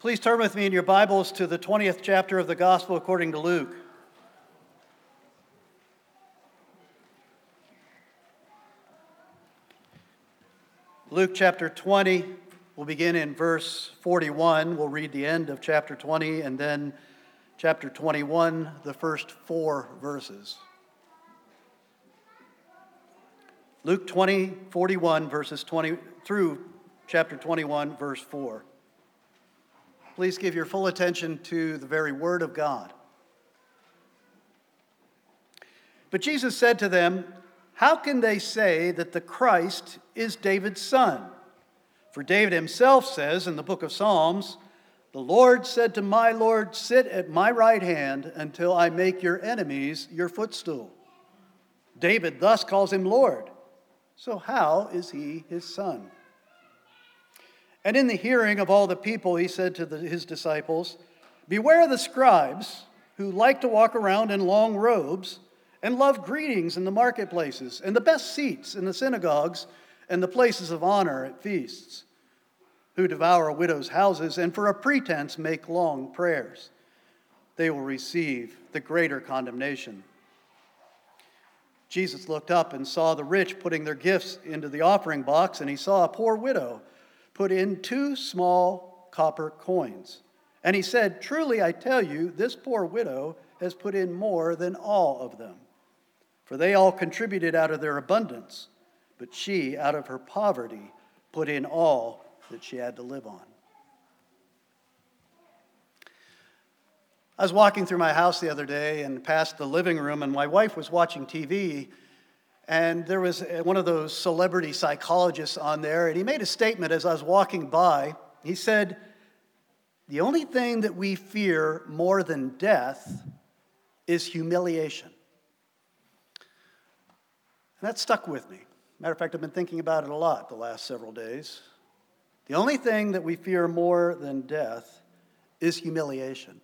Please turn with me in your Bibles to the 20th chapter of the Gospel according to Luke. Luke chapter 20, we'll begin in verse 41. We'll read the end of chapter 20 and then chapter 21, the first four verses. Luke 20, 41, verses 20 through chapter 21, verse 4. Please give your full attention to the very word of God. But Jesus said to them, How can they say that the Christ is David's son? For David himself says in the book of Psalms, The Lord said to my Lord, Sit at my right hand until I make your enemies your footstool. David thus calls him Lord. So, how is he his son? And in the hearing of all the people, he said to the, his disciples, Beware of the scribes who like to walk around in long robes and love greetings in the marketplaces and the best seats in the synagogues and the places of honor at feasts, who devour widows' houses and for a pretense make long prayers. They will receive the greater condemnation. Jesus looked up and saw the rich putting their gifts into the offering box, and he saw a poor widow put in two small copper coins. And he said, Truly I tell you, this poor widow has put in more than all of them. For they all contributed out of their abundance, but she, out of her poverty, put in all that she had to live on. I was walking through my house the other day and past the living room, and my wife was watching TV and there was uh, one of those celebrity psychologists on there, and he made a statement as I was walking by. He said, The only thing that we fear more than death is humiliation. And that stuck with me. Matter of fact, I've been thinking about it a lot the last several days. The only thing that we fear more than death is humiliation.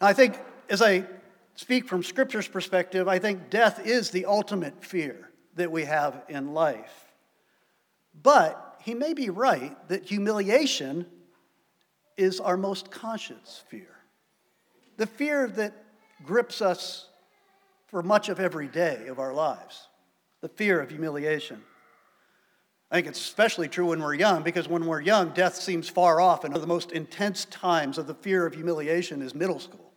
I think as I speak from Scripture's perspective, I think death is the ultimate fear that we have in life. But he may be right that humiliation is our most conscious fear. The fear that grips us for much of every day of our lives, the fear of humiliation. I think it's especially true when we're young because when we're young, death seems far off, and one of the most intense times of the fear of humiliation is middle school.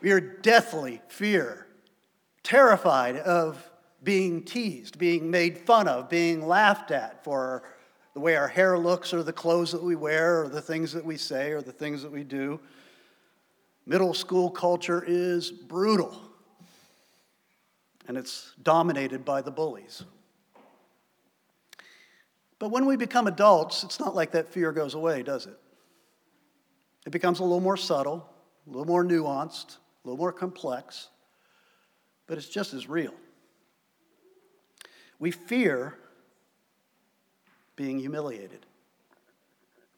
We are deathly fear, terrified of being teased, being made fun of, being laughed at for the way our hair looks or the clothes that we wear or the things that we say or the things that we do. Middle school culture is brutal, and it's dominated by the bullies. But when we become adults, it's not like that fear goes away, does it? It becomes a little more subtle, a little more nuanced, a little more complex, but it's just as real. We fear being humiliated.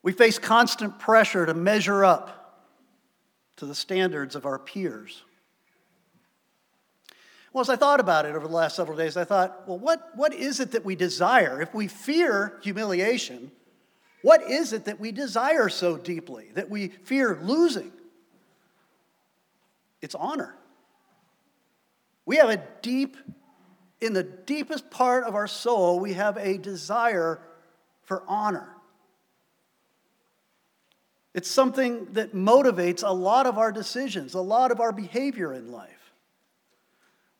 We face constant pressure to measure up to the standards of our peers. Well, as I thought about it over the last several days, I thought, well, what, what is it that we desire? If we fear humiliation, what is it that we desire so deeply, that we fear losing? It's honor. We have a deep, in the deepest part of our soul, we have a desire for honor. It's something that motivates a lot of our decisions, a lot of our behavior in life.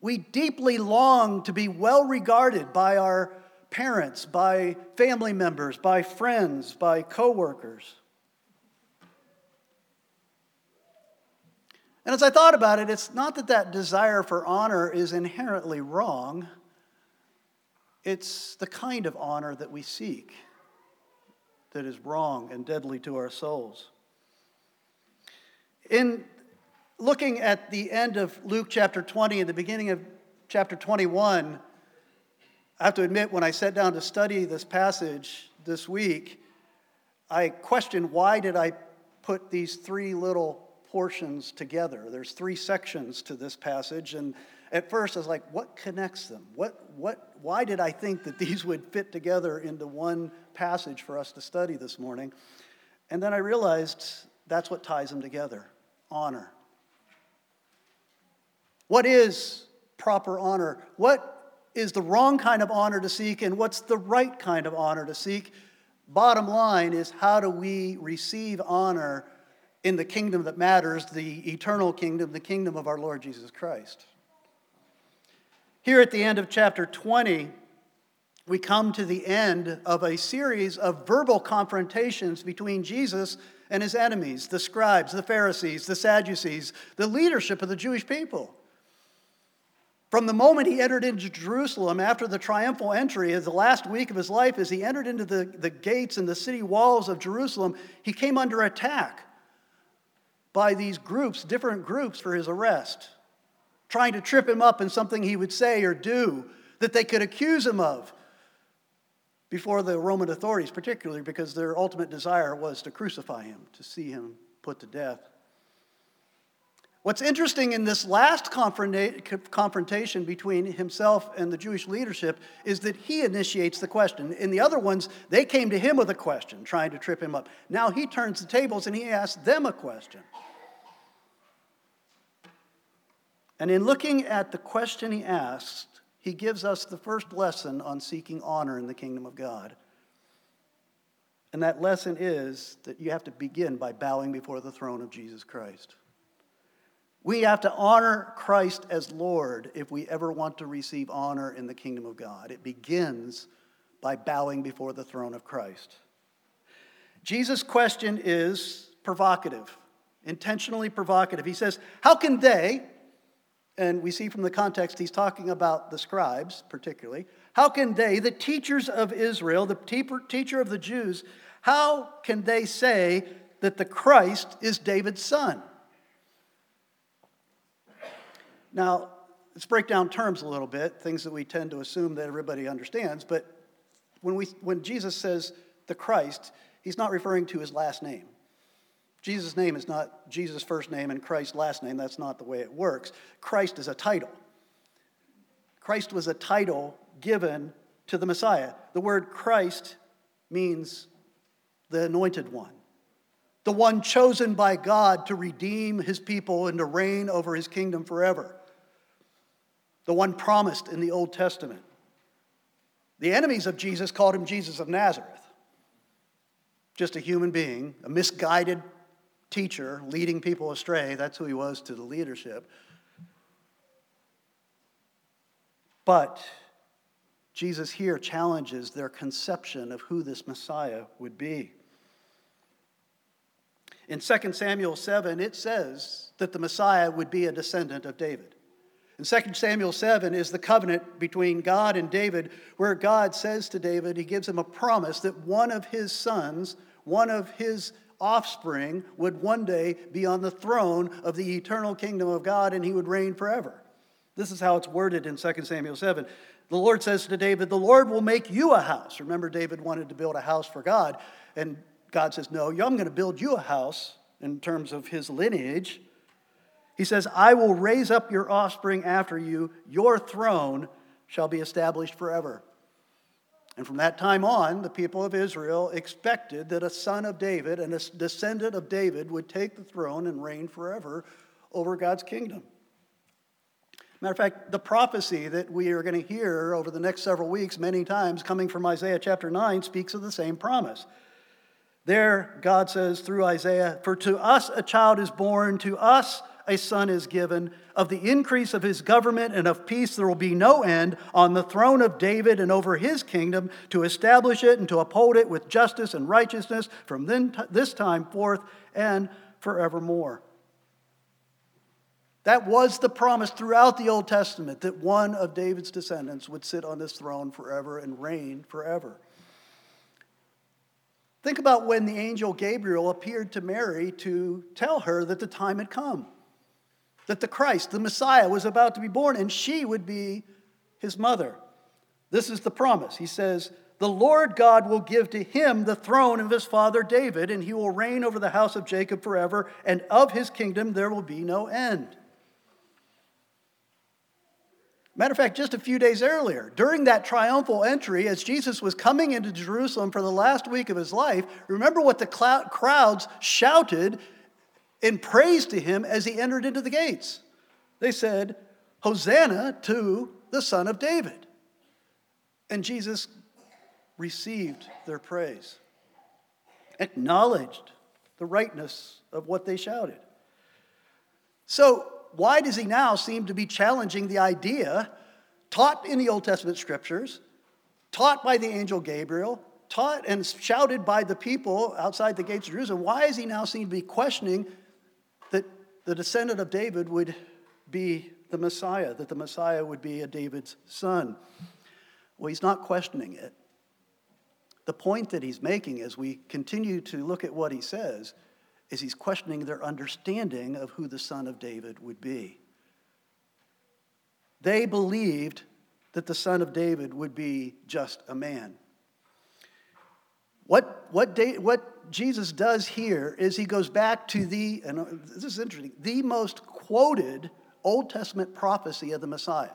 We deeply long to be well regarded by our parents, by family members, by friends, by coworkers. And as I thought about it, it's not that that desire for honor is inherently wrong, it's the kind of honor that we seek that is wrong and deadly to our souls. In looking at the end of Luke chapter 20 and the beginning of chapter 21, I have to admit, when I sat down to study this passage this week, I questioned why did I put these three little portions together. There's three sections to this passage, and at first I was like, what connects them? What, what, why did I think that these would fit together into one passage for us to study this morning? And then I realized that's what ties them together honor. What is proper honor? What is the wrong kind of honor to seek, and what's the right kind of honor to seek? Bottom line is how do we receive honor in the kingdom that matters, the eternal kingdom, the kingdom of our Lord Jesus Christ? Here at the end of chapter 20, we come to the end of a series of verbal confrontations between Jesus and his enemies, the scribes, the Pharisees, the Sadducees, the leadership of the Jewish people. From the moment he entered into Jerusalem after the triumphal entry, as the last week of his life, as he entered into the, the gates and the city walls of Jerusalem, he came under attack by these groups, different groups, for his arrest trying to trip him up in something he would say or do that they could accuse him of before the Roman authorities, particularly because their ultimate desire was to crucify him, to see him put to death. What's interesting in this last confrontation between himself and the Jewish leadership is that he initiates the question. In the other ones, they came to him with a question, trying to trip him up. Now he turns the tables and he asks them a question. And in looking at the question he asked, he gives us the first lesson on seeking honor in the kingdom of God. And that lesson is that you have to begin by bowing before the throne of Jesus Christ. We have to honor Christ as Lord if we ever want to receive honor in the kingdom of God. It begins by bowing before the throne of Christ. Jesus' question is provocative, intentionally provocative. He says, How can they, and we see from the context he's talking about the scribes particularly. How can they, the teachers of Israel, the teacher of the Jews, how can they say that the Christ is David's son? Now, let's break down terms a little bit, things that we tend to assume that everybody understands. But when, we, when Jesus says the Christ, he's not referring to his last name. Jesus' name is not Jesus' first name and Christ's last name. That's not the way it works. Christ is a title. Christ was a title given to the Messiah. The word Christ means the anointed one, the one chosen by God to redeem his people and to reign over his kingdom forever, the one promised in the Old Testament. The enemies of Jesus called him Jesus of Nazareth, just a human being, a misguided teacher leading people astray. That's who he was to the leadership. But Jesus here challenges their conception of who this Messiah would be. In 2 Samuel 7, it says that the Messiah would be a descendant of David. In 2 Samuel 7 is the covenant between God and David, where God says to David, he gives him a promise that one of his sons, one of his offspring would one day be on the throne of the eternal kingdom of God and he would reign forever. This is how it's worded in 2 Samuel 7. The Lord says to David, The Lord will make you a house. Remember, David wanted to build a house for God. And God says, No, I'm going to build you a house in terms of his lineage. He says, I will raise up your offspring after you, your throne shall be established forever. And from that time on, the people of Israel expected that a son of David and a descendant of David would take the throne and reign forever over God's kingdom. Matter of fact, the prophecy that we are going to hear over the next several weeks, many times, coming from Isaiah chapter 9, speaks of the same promise. There, God says through Isaiah, For to us a child is born, to us a son is given. Of the increase of his government and of peace there will be no end on the throne of David and over his kingdom to establish it and to uphold it with justice and righteousness from then t- this time forth and forevermore. That was the promise throughout the Old Testament that one of David's descendants would sit on this throne forever and reign forever. Think about when the angel Gabriel appeared to Mary to tell her that the time had come that the Christ, the Messiah, was about to be born and she would be his mother. This is the promise. He says, The Lord God will give to him the throne of his father David, and he will reign over the house of Jacob forever, and of his kingdom there will be no end. Matter of fact, just a few days earlier, during that triumphal entry, as Jesus was coming into Jerusalem for the last week of his life, remember what the crowds shouted in praise to him as he entered into the gates. They said, Hosanna to the Son of David. And Jesus received their praise, acknowledged the rightness of what they shouted. So, why does he now seem to be challenging the idea taught in the Old Testament scriptures, taught by the angel Gabriel, taught and shouted by the people outside the gates of Jerusalem? Why does he now seem to be questioning the descendant of David would be the Messiah, that the Messiah would be a David's son? Well, he's not questioning it. The point that he's making as we continue to look at what he says is he's questioning their understanding of who the son of David would be. They believed that the son of David would be just a man. What, what, what Jesus does here is he goes back to the, and uh, this is interesting, the most quoted Old Testament prophecy of the Messiah.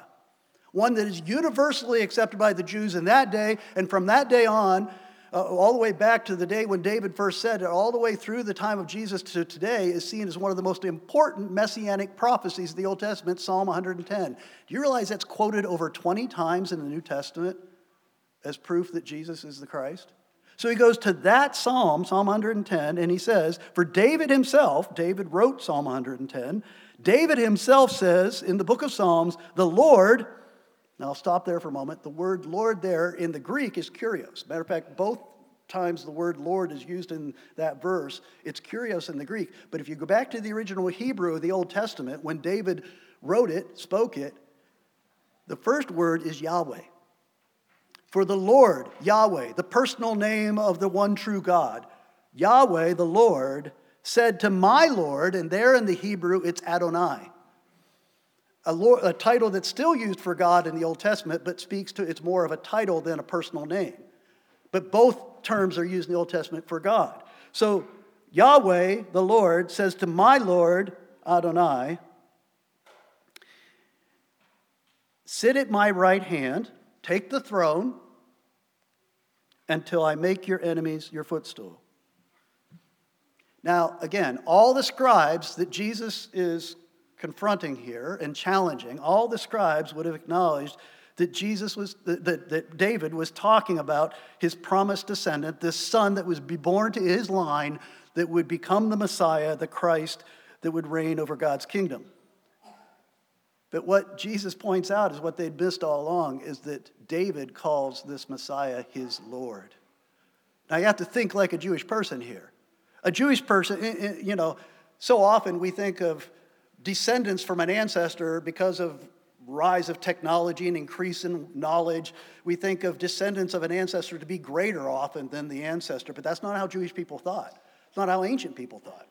One that is universally accepted by the Jews in that day, and from that day on, uh, all the way back to the day when David first said it, all the way through the time of Jesus to today, is seen as one of the most important messianic prophecies of the Old Testament, Psalm 110. Do you realize that's quoted over 20 times in the New Testament as proof that Jesus is the Christ? So he goes to that psalm, Psalm 110, and he says, For David himself, David wrote Psalm 110, David himself says in the book of Psalms, The Lord, now, I'll stop there for a moment. The word Lord there in the Greek is kurios. Matter of fact, both times the word Lord is used in that verse, it's kurios in the Greek. But if you go back to the original Hebrew of the Old Testament, when David wrote it, spoke it, the first word is Yahweh. For the Lord, Yahweh, the personal name of the one true God, Yahweh, the Lord, said to my Lord, and there in the Hebrew it's Adonai a, Lord, a title that's still used for God in the Old Testament, but speaks to it's more of a title than a personal name. But both terms are used in the Old Testament for God. So Yahweh, the Lord, says to my Lord, Adonai, Sit at my right hand, take the throne, until I make your enemies your footstool. Now, again, all the scribes that Jesus is confronting here and challenging, all the scribes would have acknowledged that Jesus was that, that David was talking about his promised descendant, this son that was be born to his line that would become the Messiah, the Christ that would reign over God's kingdom. But what Jesus points out is what they'd missed all along is that David calls this Messiah his Lord. Now you have to think like a Jewish person here. A Jewish person, eh, eh, you know, so often we think of descendants from an ancestor because of rise of technology and increase in knowledge. We think of descendants of an ancestor to be greater often than the ancestor, but that's not how Jewish people thought. It's not how ancient people thought.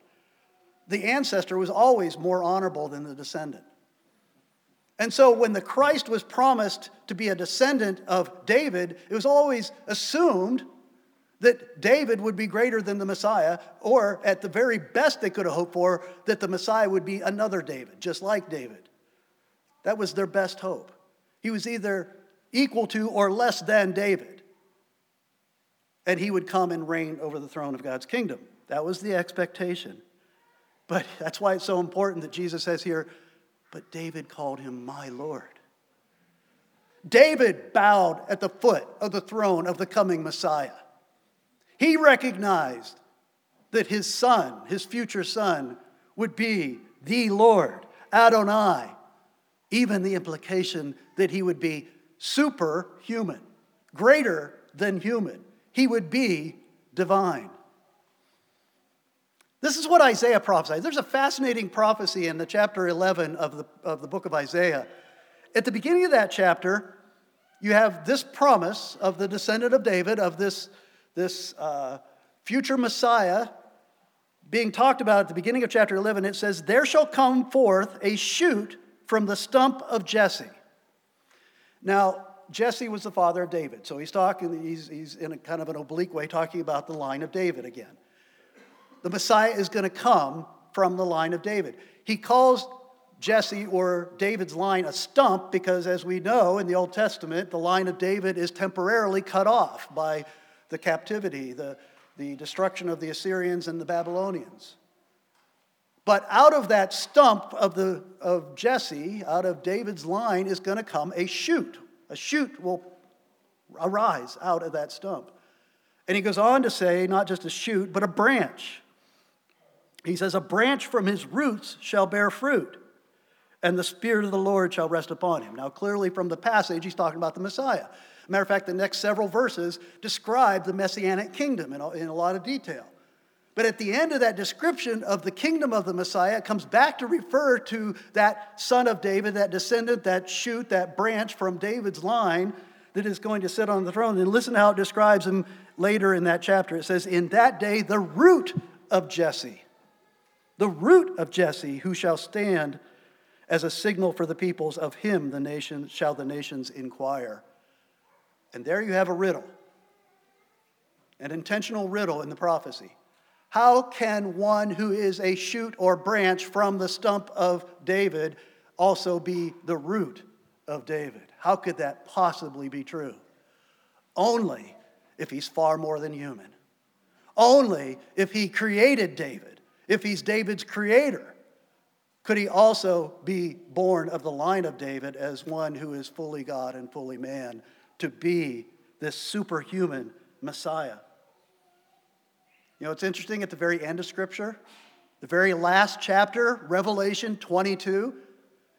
The ancestor was always more honorable than the descendant. And so when the Christ was promised to be a descendant of David, it was always assumed that David would be greater than the Messiah, or at the very best they could have hoped for, that the Messiah would be another David, just like David. That was their best hope. He was either equal to or less than David, and he would come and reign over the throne of God's kingdom. That was the expectation. But that's why it's so important that Jesus says here, but David called him my Lord. David bowed at the foot of the throne of the coming Messiah. He recognized that his son, his future son, would be the Lord, Adonai, even the implication that he would be superhuman, greater than human. He would be divine. This is what Isaiah prophesied. There's a fascinating prophecy in the chapter 11 of the, of the book of Isaiah. At the beginning of that chapter, you have this promise of the descendant of David, of this this uh, future Messiah being talked about at the beginning of chapter 11, it says, There shall come forth a shoot from the stump of Jesse. Now, Jesse was the father of David, so he's talking, he's, he's in a kind of an oblique way talking about the line of David again. The Messiah is going to come from the line of David. He calls Jesse or David's line a stump because, as we know in the Old Testament, the line of David is temporarily cut off by the captivity, the, the destruction of the Assyrians and the Babylonians. But out of that stump of, the, of Jesse, out of David's line, is going to come a shoot. A shoot will arise out of that stump. And he goes on to say, not just a shoot, but a branch. He says, A branch from his roots shall bear fruit, and the Spirit of the Lord shall rest upon him. Now, clearly from the passage, he's talking about the Messiah. Matter of fact, the next several verses describe the messianic kingdom in a, in a lot of detail. But at the end of that description of the kingdom of the Messiah, it comes back to refer to that son of David, that descendant, that shoot, that branch from David's line that is going to sit on the throne. And listen to how it describes him later in that chapter. It says, In that day, the root of Jesse, the root of Jesse, who shall stand as a signal for the peoples, of him the nation shall the nations inquire. And there you have a riddle, an intentional riddle in the prophecy. How can one who is a shoot or branch from the stump of David also be the root of David? How could that possibly be true? Only if he's far more than human. Only if he created David, if he's David's creator, could he also be born of the line of David as one who is fully God and fully man to be this superhuman Messiah. You know, it's interesting at the very end of Scripture, the very last chapter, Revelation 22,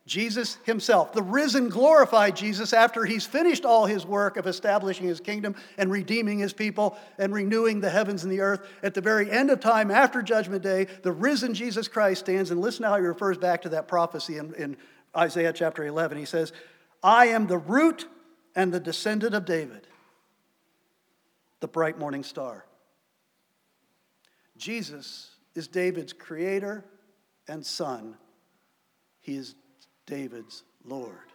Jesus himself, the risen, glorified Jesus, after he's finished all his work of establishing his kingdom and redeeming his people and renewing the heavens and the earth, at the very end of time, after Judgment Day, the risen Jesus Christ stands, and listen how he refers back to that prophecy in, in Isaiah chapter 11. He says, I am the root and the descendant of David, the bright morning star. Jesus is David's creator and son. He is David's Lord.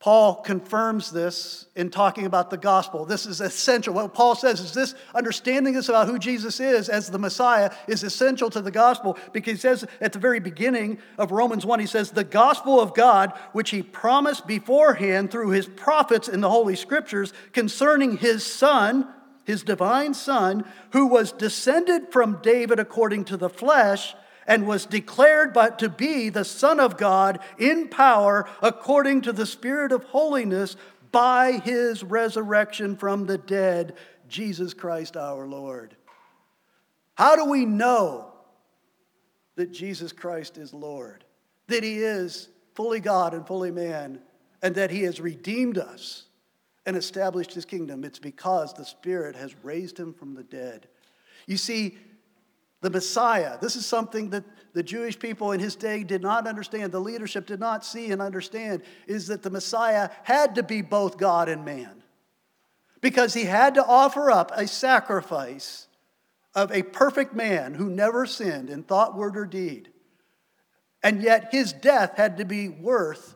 Paul confirms this in talking about the gospel. This is essential. What Paul says is this understanding this about who Jesus is as the Messiah is essential to the gospel because he says at the very beginning of Romans 1, he says, The gospel of God, which he promised beforehand through his prophets in the Holy Scriptures concerning his Son, his divine Son, who was descended from David according to the flesh and was declared but to be the Son of God in power according to the Spirit of holiness by his resurrection from the dead, Jesus Christ our Lord. How do we know that Jesus Christ is Lord? That he is fully God and fully man, and that he has redeemed us and established his kingdom? It's because the Spirit has raised him from the dead. You see, the Messiah. This is something that the Jewish people in his day did not understand, the leadership did not see and understand, is that the Messiah had to be both God and man. Because he had to offer up a sacrifice of a perfect man who never sinned in thought, word, or deed. And yet his death had to be worth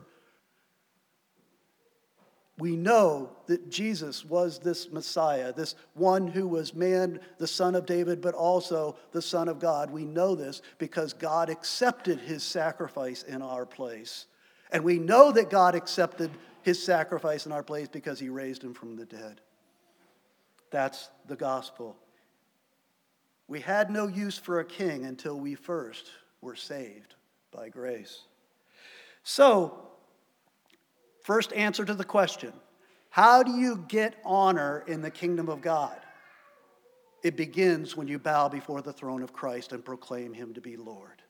we know that Jesus was this Messiah, this one who was man, the son of David, but also the son of God. We know this because God accepted his sacrifice in our place. And we know that God accepted his sacrifice in our place because he raised him from the dead. That's the gospel. We had no use for a king until we first were saved by grace. So, First answer to the question How do you get honor in the kingdom of God? It begins when you bow before the throne of Christ and proclaim him to be Lord.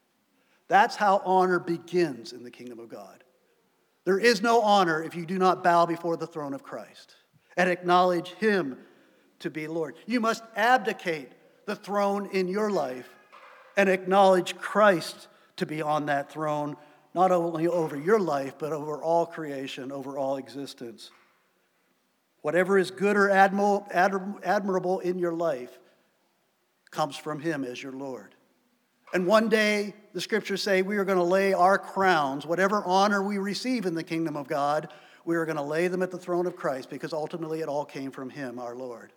That's how honor begins in the kingdom of God. There is no honor if you do not bow before the throne of Christ and acknowledge him to be Lord. You must abdicate the throne in your life and acknowledge Christ to be on that throne not only over your life, but over all creation, over all existence. Whatever is good or admirable in your life comes from Him as your Lord. And one day, the scriptures say we are going to lay our crowns, whatever honor we receive in the kingdom of God, we are going to lay them at the throne of Christ because ultimately it all came from Him, our Lord.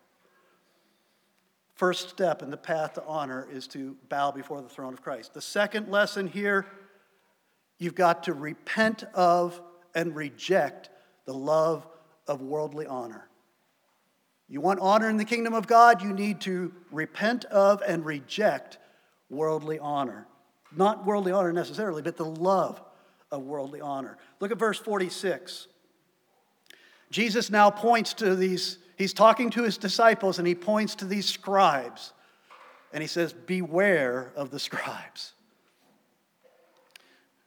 first step in the path to honor is to bow before the throne of Christ. The second lesson here, you've got to repent of and reject the love of worldly honor. You want honor in the kingdom of God, you need to repent of and reject worldly honor. Not worldly honor necessarily, but the love of worldly honor. Look at verse 46. Jesus now points to these, he's talking to his disciples and he points to these scribes and he says, Beware of the scribes.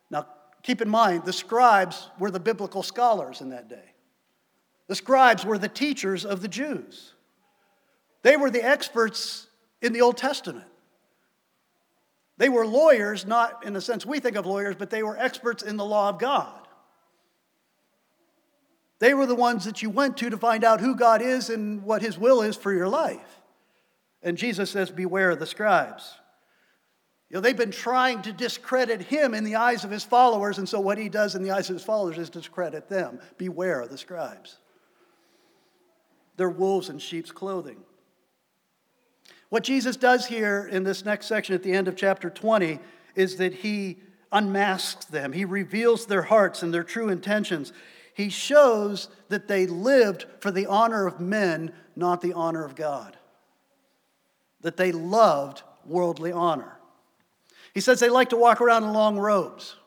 Now, keep in mind, the scribes were the biblical scholars in that day. The scribes were the teachers of the Jews. They were the experts in the Old Testament. They were lawyers, not in the sense we think of lawyers, but they were experts in the law of God. They were the ones that you went to to find out who God is and what his will is for your life. And Jesus says, Beware of the scribes. You know, they've been trying to discredit him in the eyes of his followers, and so what he does in the eyes of his followers is discredit them. Beware of the scribes. They're wolves in sheep's clothing. What Jesus does here in this next section at the end of chapter 20 is that he unmasks them, he reveals their hearts and their true intentions. He shows that they lived for the honor of men, not the honor of God. That they loved worldly honor. He says they like to walk around in long robes.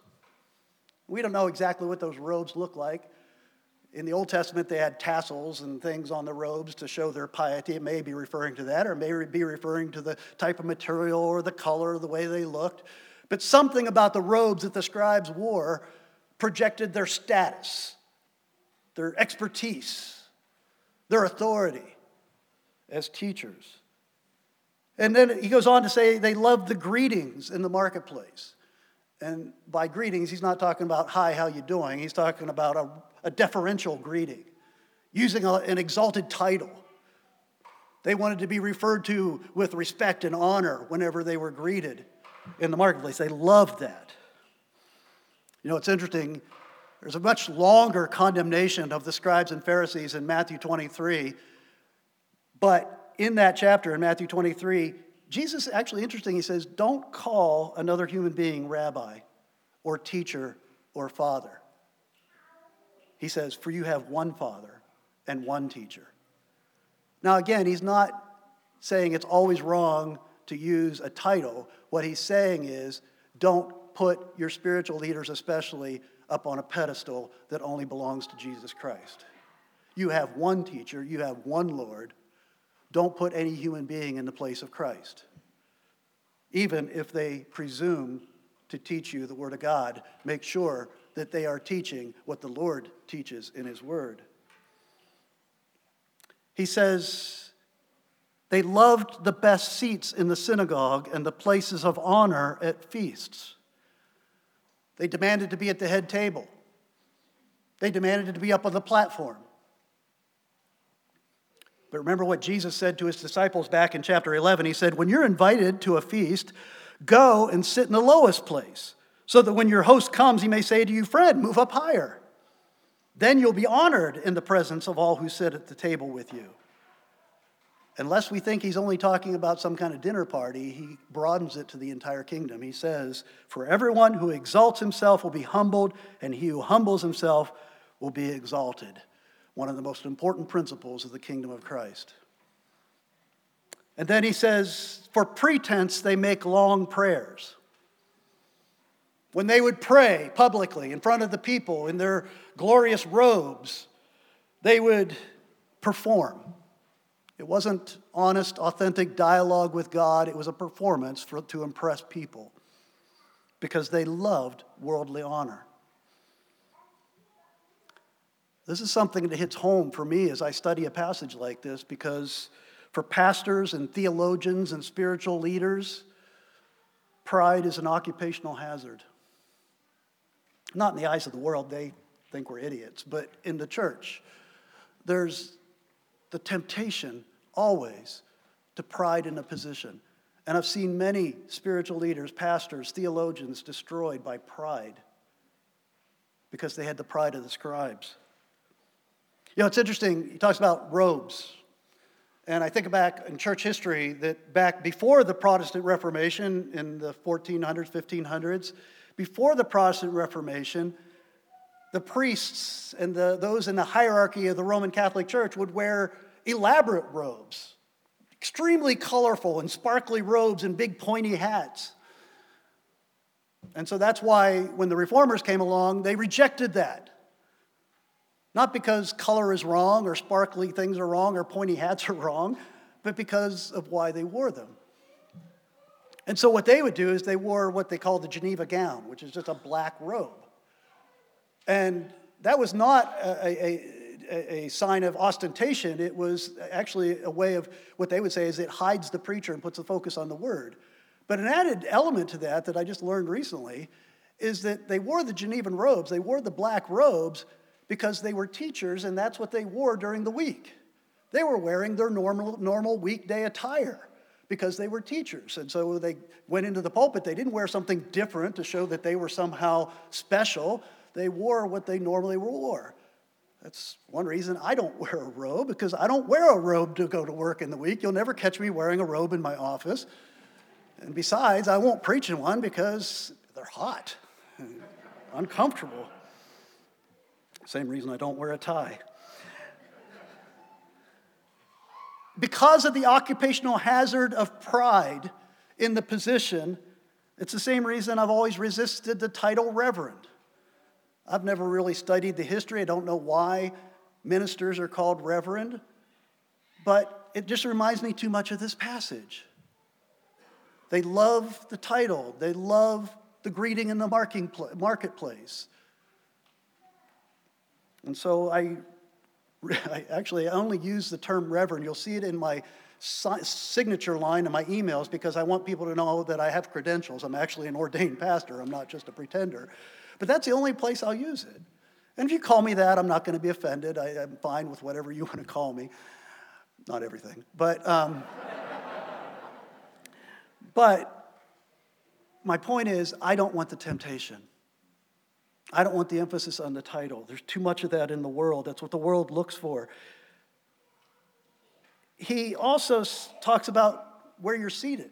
We don't know exactly what those robes look like. In the Old Testament, they had tassels and things on the robes to show their piety. It may be referring to that, or may be referring to the type of material or the color, or the way they looked. But something about the robes that the scribes wore projected their status, their expertise, their authority as teachers. And then he goes on to say they loved the greetings in the marketplace. And by greetings, he's not talking about, hi, how you doing? He's talking about a, a deferential greeting, using a, an exalted title. They wanted to be referred to with respect and honor whenever they were greeted in the marketplace. They loved that. You know, it's interesting. There's a much longer condemnation of the scribes and Pharisees in Matthew 23. But in that chapter, in Matthew 23, Jesus, actually interesting, he says, don't call another human being rabbi or teacher or father. He says, for you have one father and one teacher. Now, again, he's not saying it's always wrong to use a title. What he's saying is, don't put your spiritual leaders, especially, up on a pedestal that only belongs to Jesus Christ. You have one teacher, you have one Lord, don't put any human being in the place of Christ. Even if they presume to teach you the Word of God, make sure that they are teaching what the Lord teaches in His Word. He says, they loved the best seats in the synagogue and the places of honor at feasts. They demanded to be at the head table. They demanded to be up on the platform. But remember what Jesus said to his disciples back in chapter 11. He said, When you're invited to a feast, go and sit in the lowest place, so that when your host comes, he may say to you, Friend, move up higher. Then you'll be honored in the presence of all who sit at the table with you. Unless we think he's only talking about some kind of dinner party, he broadens it to the entire kingdom. He says, For everyone who exalts himself will be humbled, and he who humbles himself will be exalted one of the most important principles of the kingdom of Christ. And then he says, for pretense, they make long prayers. When they would pray publicly in front of the people in their glorious robes, they would perform. It wasn't honest, authentic dialogue with God, it was a performance for, to impress people because they loved worldly honor. This is something that hits home for me as I study a passage like this because for pastors and theologians and spiritual leaders, pride is an occupational hazard. Not in the eyes of the world, they think we're idiots, but in the church, there's the temptation always to pride in a position. And I've seen many spiritual leaders, pastors, theologians destroyed by pride because they had the pride of the scribes. You know, it's interesting. He talks about robes. And I think back in church history that back before the Protestant Reformation in the 1400s, 1500s, before the Protestant Reformation, the priests and the, those in the hierarchy of the Roman Catholic Church would wear elaborate robes, extremely colorful and sparkly robes and big pointy hats. And so that's why when the reformers came along, they rejected that. Not because color is wrong or sparkly things are wrong or pointy hats are wrong, but because of why they wore them. And so what they would do is they wore what they called the Geneva gown, which is just a black robe. And that was not a, a, a, sign of ostentation. It was actually a way of what they would say is it hides the preacher and puts the focus on the word. But an added element to that that I just learned recently is that they wore the Genevan robes, they wore the black robes because they were teachers and that's what they wore during the week. They were wearing their normal, normal weekday attire because they were teachers. And so they went into the pulpit. They didn't wear something different to show that they were somehow special. They wore what they normally wore. That's one reason I don't wear a robe, because I don't wear a robe to go to work in the week. You'll never catch me wearing a robe in my office. And besides, I won't preach in one because they're hot, uncomfortable. Same reason I don't wear a tie. Because of the occupational hazard of pride in the position, it's the same reason I've always resisted the title reverend. I've never really studied the history. I don't know why ministers are called reverend, but it just reminds me too much of this passage. They love the title, they love the greeting in the marketplace. And so I, I actually only use the term reverend. You'll see it in my signature line in my emails because I want people to know that I have credentials. I'm actually an ordained pastor, I'm not just a pretender. But that's the only place I'll use it. And if you call me that, I'm not going to be offended. I, am fine with whatever you want to call me. Not everything. But. Um, but my point is, I don't want the temptation. I don't want the emphasis on the title. There's too much of that in the world. That's what the world looks for. He also talks about where you're seated.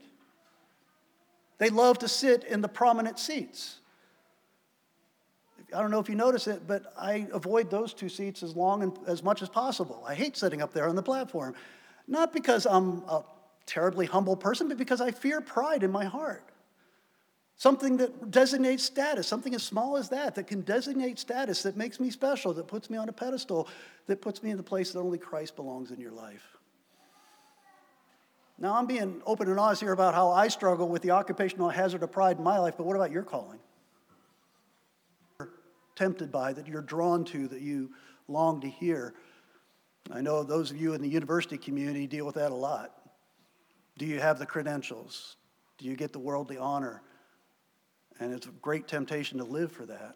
They love to sit in the prominent seats. I don't know if you notice it, but I avoid those two seats as long and as much as possible. I hate sitting up there on the platform. Not because I'm a terribly humble person, but because I fear pride in my heart. Something that designates status, something as small as that, that can designate status, that makes me special, that puts me on a pedestal, that puts me in the place that only Christ belongs in your life. Now, I'm being open and honest here about how I struggle with the occupational hazard of pride in my life, but what about your calling? You're tempted by, that you're drawn to, that you long to hear. I know those of you in the university community deal with that a lot. Do you have the credentials? Do you get the worldly honor? And it's a great temptation to live for that.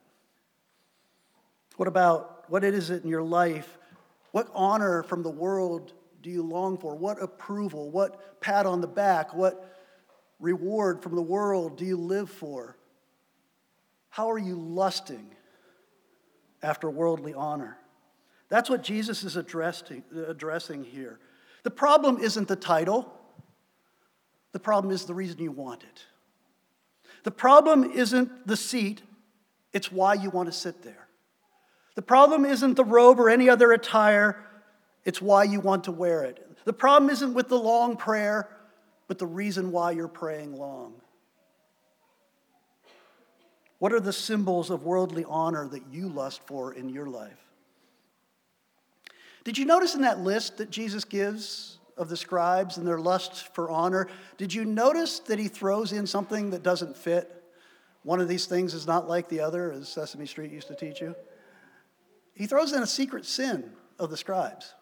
What about what it is in your life? What honor from the world do you long for? What approval? What pat on the back? What reward from the world do you live for? How are you lusting after worldly honor? That's what Jesus is addressing, addressing here. The problem isn't the title. The problem is the reason you want it. The problem isn't the seat, it's why you want to sit there. The problem isn't the robe or any other attire, it's why you want to wear it. The problem isn't with the long prayer, but the reason why you're praying long. What are the symbols of worldly honor that you lust for in your life? Did you notice in that list that Jesus gives of the scribes and their lust for honor, did you notice that he throws in something that doesn't fit? One of these things is not like the other, as Sesame Street used to teach you. He throws in a secret sin of the scribes.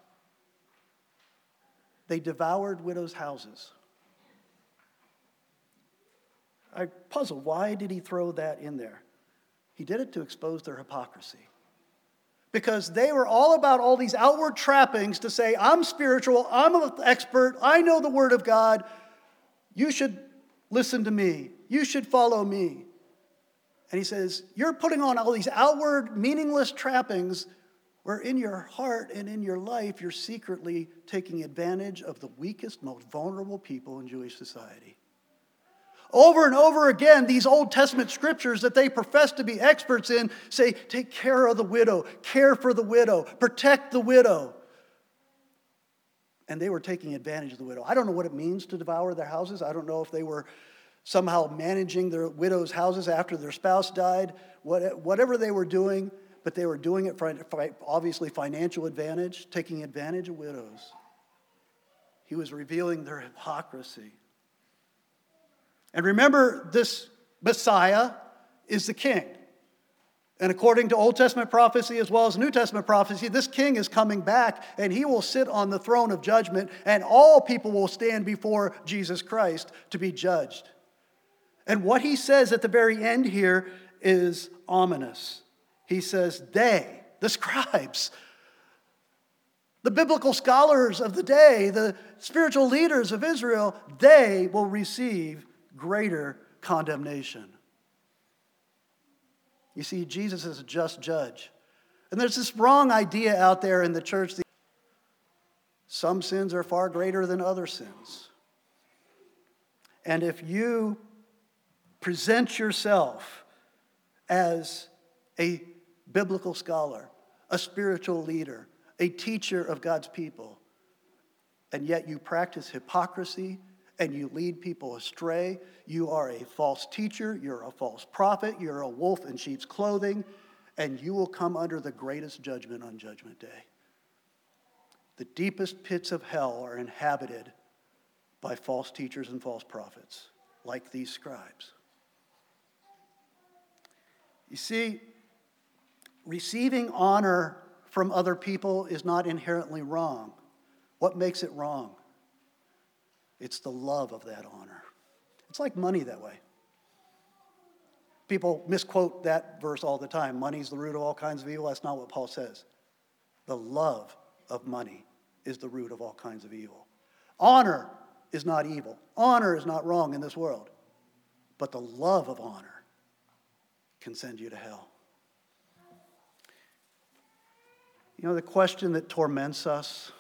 They devoured widows' houses. I puzzled, why did he throw that in there? He did it to expose their hypocrisy because they were all about all these outward trappings to say, I'm spiritual, I'm an expert, I know the Word of God, you should listen to me, you should follow me. And he says, You're putting on all these outward, meaningless trappings where in your heart and in your life you're secretly taking advantage of the weakest, most vulnerable people in Jewish society. Over and over again, these Old Testament scriptures that they profess to be experts in say, take care of the widow, care for the widow, protect the widow. And they were taking advantage of the widow. I don't know what it means to devour their houses. I don't know if they were somehow managing their widows' houses after their spouse died, whatever they were doing, but they were doing it for obviously financial advantage, taking advantage of widows. He was revealing their hypocrisy. And remember, this Messiah is the king. And according to Old Testament prophecy as well as New Testament prophecy, this king is coming back and he will sit on the throne of judgment, and all people will stand before Jesus Christ to be judged. And what he says at the very end here is ominous. He says, They, the scribes, the biblical scholars of the day, the spiritual leaders of Israel, they will receive greater condemnation. You see, Jesus is a just judge. And there's this wrong idea out there in the church that some sins are far greater than other sins. And if you present yourself as a biblical scholar, a spiritual leader, a teacher of God's people, and yet you practice hypocrisy and you lead people astray. You are a false teacher, you're a false prophet, you're a wolf in sheep's clothing, and you will come under the greatest judgment on Judgment Day. The deepest pits of hell are inhabited by false teachers and false prophets, like these scribes. You see, receiving honor from other people is not inherently wrong. What makes it wrong? It's the love of that honor. It's like money that way. People misquote that verse all the time. Money's the root of all kinds of evil. That's not what Paul says. The love of money is the root of all kinds of evil. Honor is not evil. Honor is not wrong in this world. But the love of honor can send you to hell. You know, the question that torments us,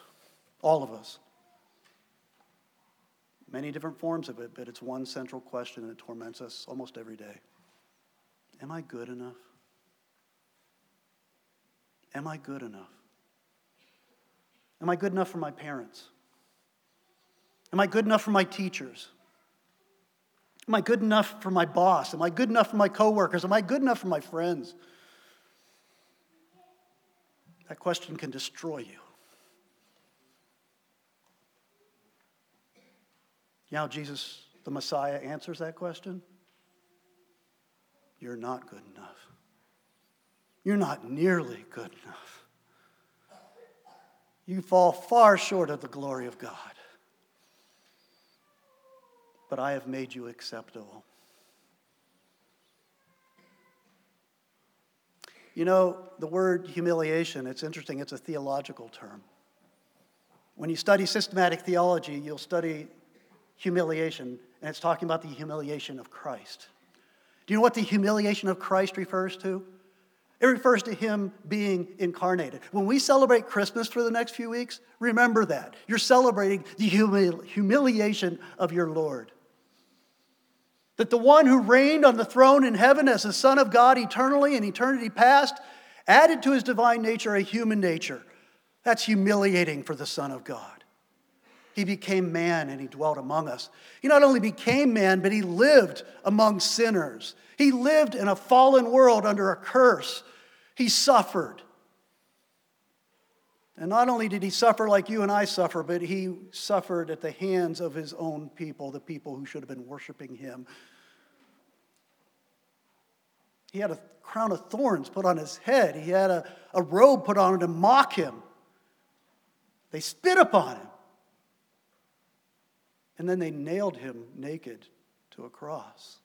all of us, many different forms of it, but it's one central question that torments us almost every day. Am I good enough? Am I good enough? Am I good enough for my parents? Am I good enough for my teachers? Am I good enough for my boss? Am I good enough for my coworkers? Am I good enough for my friends? That question can destroy you. You know Jesus, the Messiah, answers that question? You're not good enough. You're not nearly good enough. You fall far short of the glory of God. But I have made you acceptable. You know, the word humiliation, it's interesting, it's a theological term. When you study systematic theology, you'll study humiliation, and it's talking about the humiliation of Christ. Do you know what the humiliation of Christ refers to? It refers to him being incarnated. When we celebrate Christmas for the next few weeks, remember that. You're celebrating the humili- humiliation of your Lord. That the one who reigned on the throne in heaven as the Son of God eternally in eternity past added to his divine nature a human nature. That's humiliating for the Son of God. He became man and he dwelt among us. He not only became man, but he lived among sinners. He lived in a fallen world under a curse. He suffered. And not only did he suffer like you and I suffer, but he suffered at the hands of his own people, the people who should have been worshiping him. He had a crown of thorns put on his head, he had a, a robe put on him to mock him. They spit upon him. And then they nailed him naked to a cross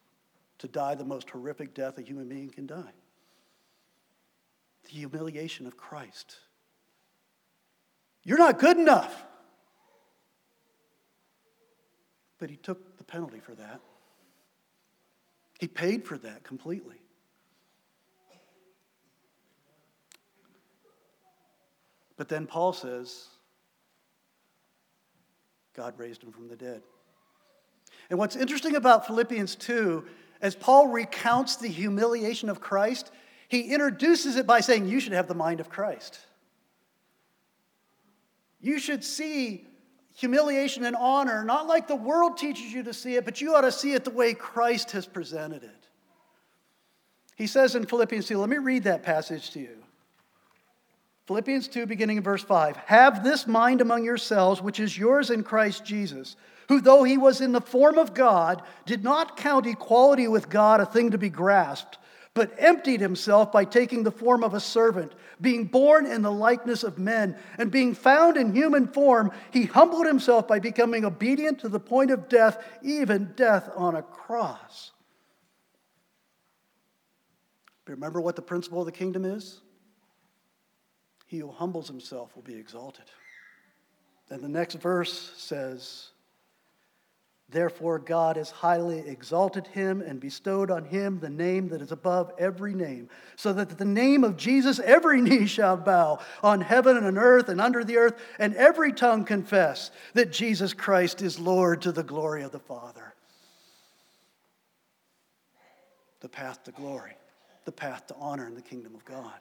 to die the most horrific death a human being can die the humiliation of Christ. You're not good enough. But he took the penalty for that. He paid for that completely. But then Paul says, God raised him from the dead. And what's interesting about Philippians 2, as Paul recounts the humiliation of Christ, he introduces it by saying, You should have the mind of Christ. You should see humiliation and honor not like the world teaches you to see it, but you ought to see it the way Christ has presented it. He says in Philippians 2, let me read that passage to you. Philippians 2, beginning in verse 5 Have this mind among yourselves, which is yours in Christ Jesus, who, though he was in the form of God, did not count equality with God a thing to be grasped but emptied himself by taking the form of a servant, being born in the likeness of men, and being found in human form, he humbled himself by becoming obedient to the point of death, even death on a cross. Remember what the principle of the kingdom is? He who humbles himself will be exalted. Then the next verse says, Therefore, God has highly exalted him and bestowed on him the name that is above every name, so that at the name of Jesus every knee shall bow on heaven and on earth and under the earth, and every tongue confess that Jesus Christ is Lord to the glory of the Father. The path to glory, the path to honor in the kingdom of God.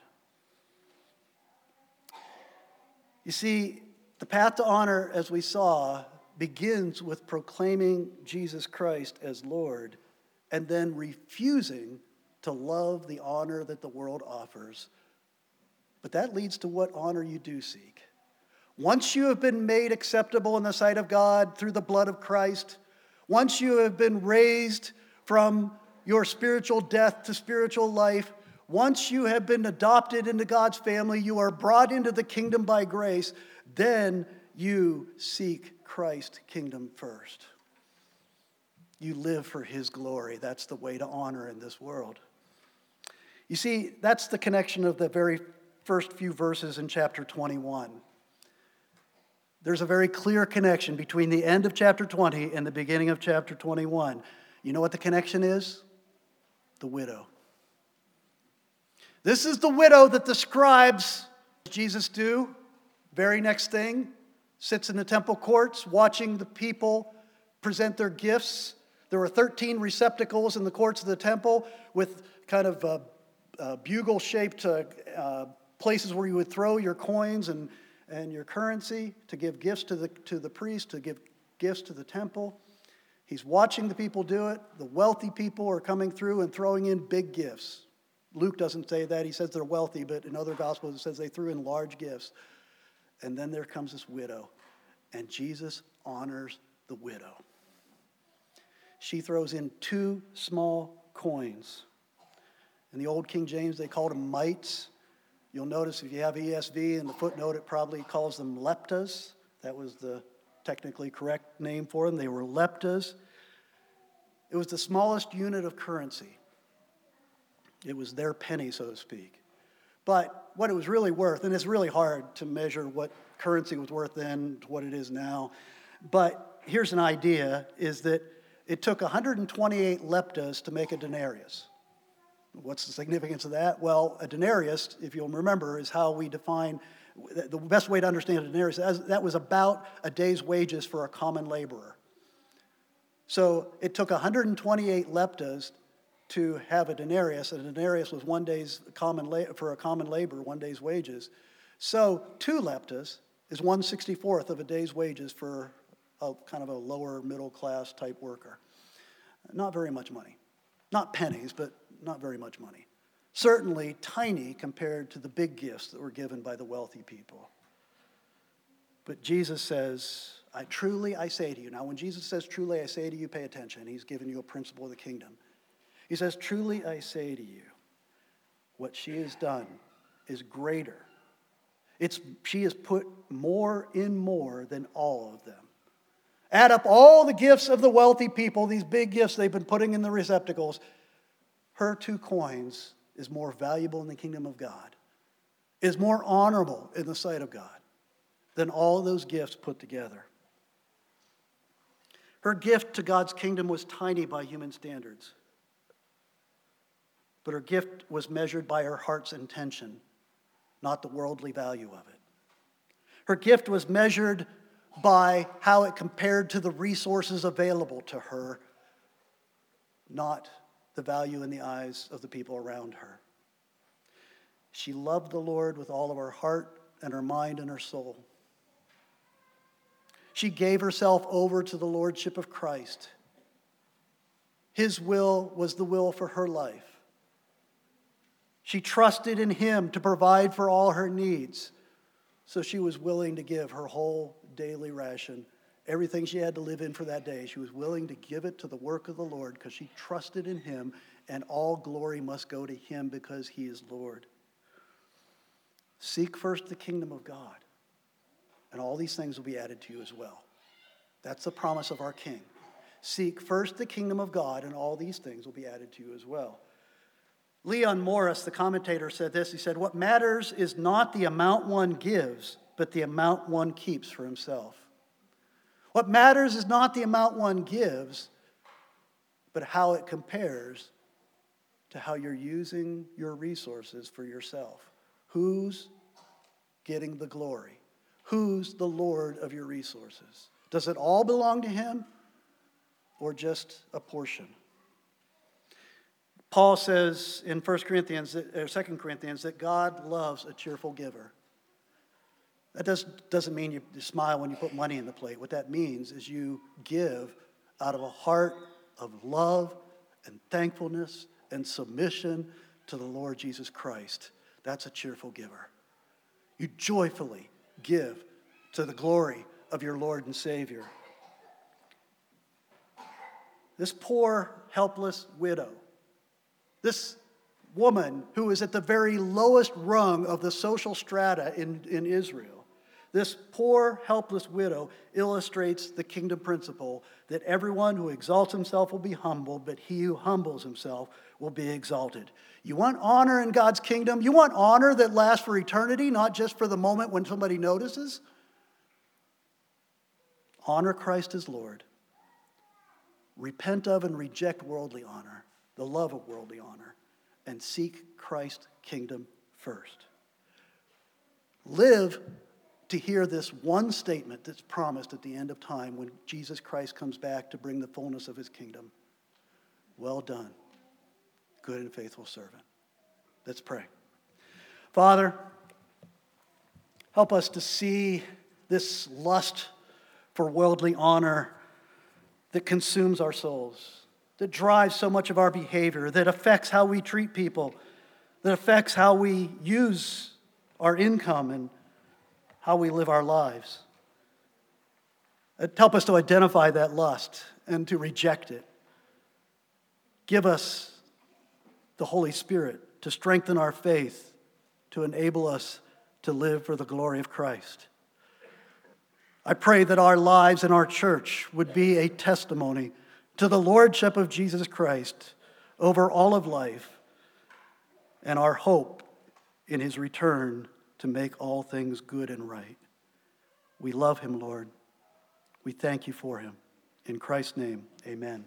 You see, the path to honor, as we saw, begins with proclaiming Jesus Christ as Lord and then refusing to love the honor that the world offers. But that leads to what honor you do seek. Once you have been made acceptable in the sight of God through the blood of Christ, once you have been raised from your spiritual death to spiritual life, once you have been adopted into God's family, you are brought into the kingdom by grace, then you seek Christ kingdom first. You live for his glory. That's the way to honor in this world. You see, that's the connection of the very first few verses in chapter 21. There's a very clear connection between the end of chapter 20 and the beginning of chapter 21. You know what the connection is? The widow. This is the widow that the scribes, Jesus do. Very next thing, sits in the temple courts watching the people present their gifts. There were 13 receptacles in the courts of the temple with kind of uh, bugle shaped uh, uh, places where you would throw your coins and, and your currency to give gifts to the, to the priest, to give gifts to the temple. He's watching the people do it. The wealthy people are coming through and throwing in big gifts. Luke doesn't say that. He says they're wealthy, but in other gospels it says they threw in large gifts. And then there comes this widow, and Jesus honors the widow. She throws in two small coins. In the old King James, they called them mites. You'll notice if you have ESV in the footnote, it probably calls them leptas. That was the technically correct name for them. They were leptas. It was the smallest unit of currency. It was their penny, so to speak. But what it was really worth, and it's really hard to measure what currency was worth then to what it is now. But here's an idea is that it took 128 leptas to make a denarius. What's the significance of that? Well, a denarius, if you'll remember, is how we define the best way to understand a denarius. That was about a day's wages for a common laborer. So it took 128 leptas to have a denarius. A denarius was one day's common la- for a common labor, one day's wages. So two leptas is 164th of a day's wages for a kind of a lower middle class type worker. Not very much money. Not pennies, but not very much money. Certainly tiny compared to the big gifts that were given by the wealthy people. But Jesus says, I truly I say to you. Now, when Jesus says truly I say to you, pay attention. He's given you a principle of the kingdom. He says, Truly I say to you, what she has done is greater. It's, she has put more in more than all of them. Add up all the gifts of the wealthy people, these big gifts they've been putting in the receptacles. Her two coins is more valuable in the kingdom of God, is more honorable in the sight of God than all those gifts put together. Her gift to God's kingdom was tiny by human standards but her gift was measured by her heart's intention, not the worldly value of it. Her gift was measured by how it compared to the resources available to her, not the value in the eyes of the people around her. She loved the Lord with all of her heart and her mind and her soul. She gave herself over to the Lordship of Christ. His will was the will for her life. She trusted in Him to provide for all her needs, so she was willing to give her whole daily ration, everything she had to live in for that day. She was willing to give it to the work of the Lord because she trusted in Him, and all glory must go to Him because He is Lord. Seek first the kingdom of God, and all these things will be added to you as well. That's the promise of our King. Seek first the kingdom of God, and all these things will be added to you as well. Leon Morris, the commentator, said this. He said, What matters is not the amount one gives, but the amount one keeps for himself. What matters is not the amount one gives, but how it compares to how you're using your resources for yourself. Who's getting the glory? Who's the Lord of your resources? Does it all belong to Him or just a portion? Paul says in 1 Corinthians, or 2 Corinthians, that God loves a cheerful giver. That does, doesn't mean you smile when you put money in the plate. What that means is you give out of a heart of love and thankfulness and submission to the Lord Jesus Christ. That's a cheerful giver. You joyfully give to the glory of your Lord and Savior. This poor, helpless widow, this woman who is at the very lowest rung of the social strata in, in Israel, this poor, helpless widow illustrates the kingdom principle that everyone who exalts himself will be humbled, but he who humbles himself will be exalted. You want honor in God's kingdom? You want honor that lasts for eternity, not just for the moment when somebody notices? Honor Christ as Lord. Repent of and reject worldly honor, the love of worldly honor, and seek Christ's kingdom first. Live to hear this one statement that's promised at the end of time when Jesus Christ comes back to bring the fullness of his kingdom. Well done, good and faithful servant. Let's pray. Father, help us to see this lust for worldly honor that consumes our souls, that drives so much of our behavior, that affects how we treat people, that affects how we use our income and how we live our lives. Help us to identify that lust and to reject it. Give us the Holy Spirit to strengthen our faith, to enable us to live for the glory of Christ. I pray that our lives and our church would be a testimony to the Lordship of Jesus Christ over all of life and our hope in his return to make all things good and right. We love him, Lord. We thank you for him. In Christ's name, amen.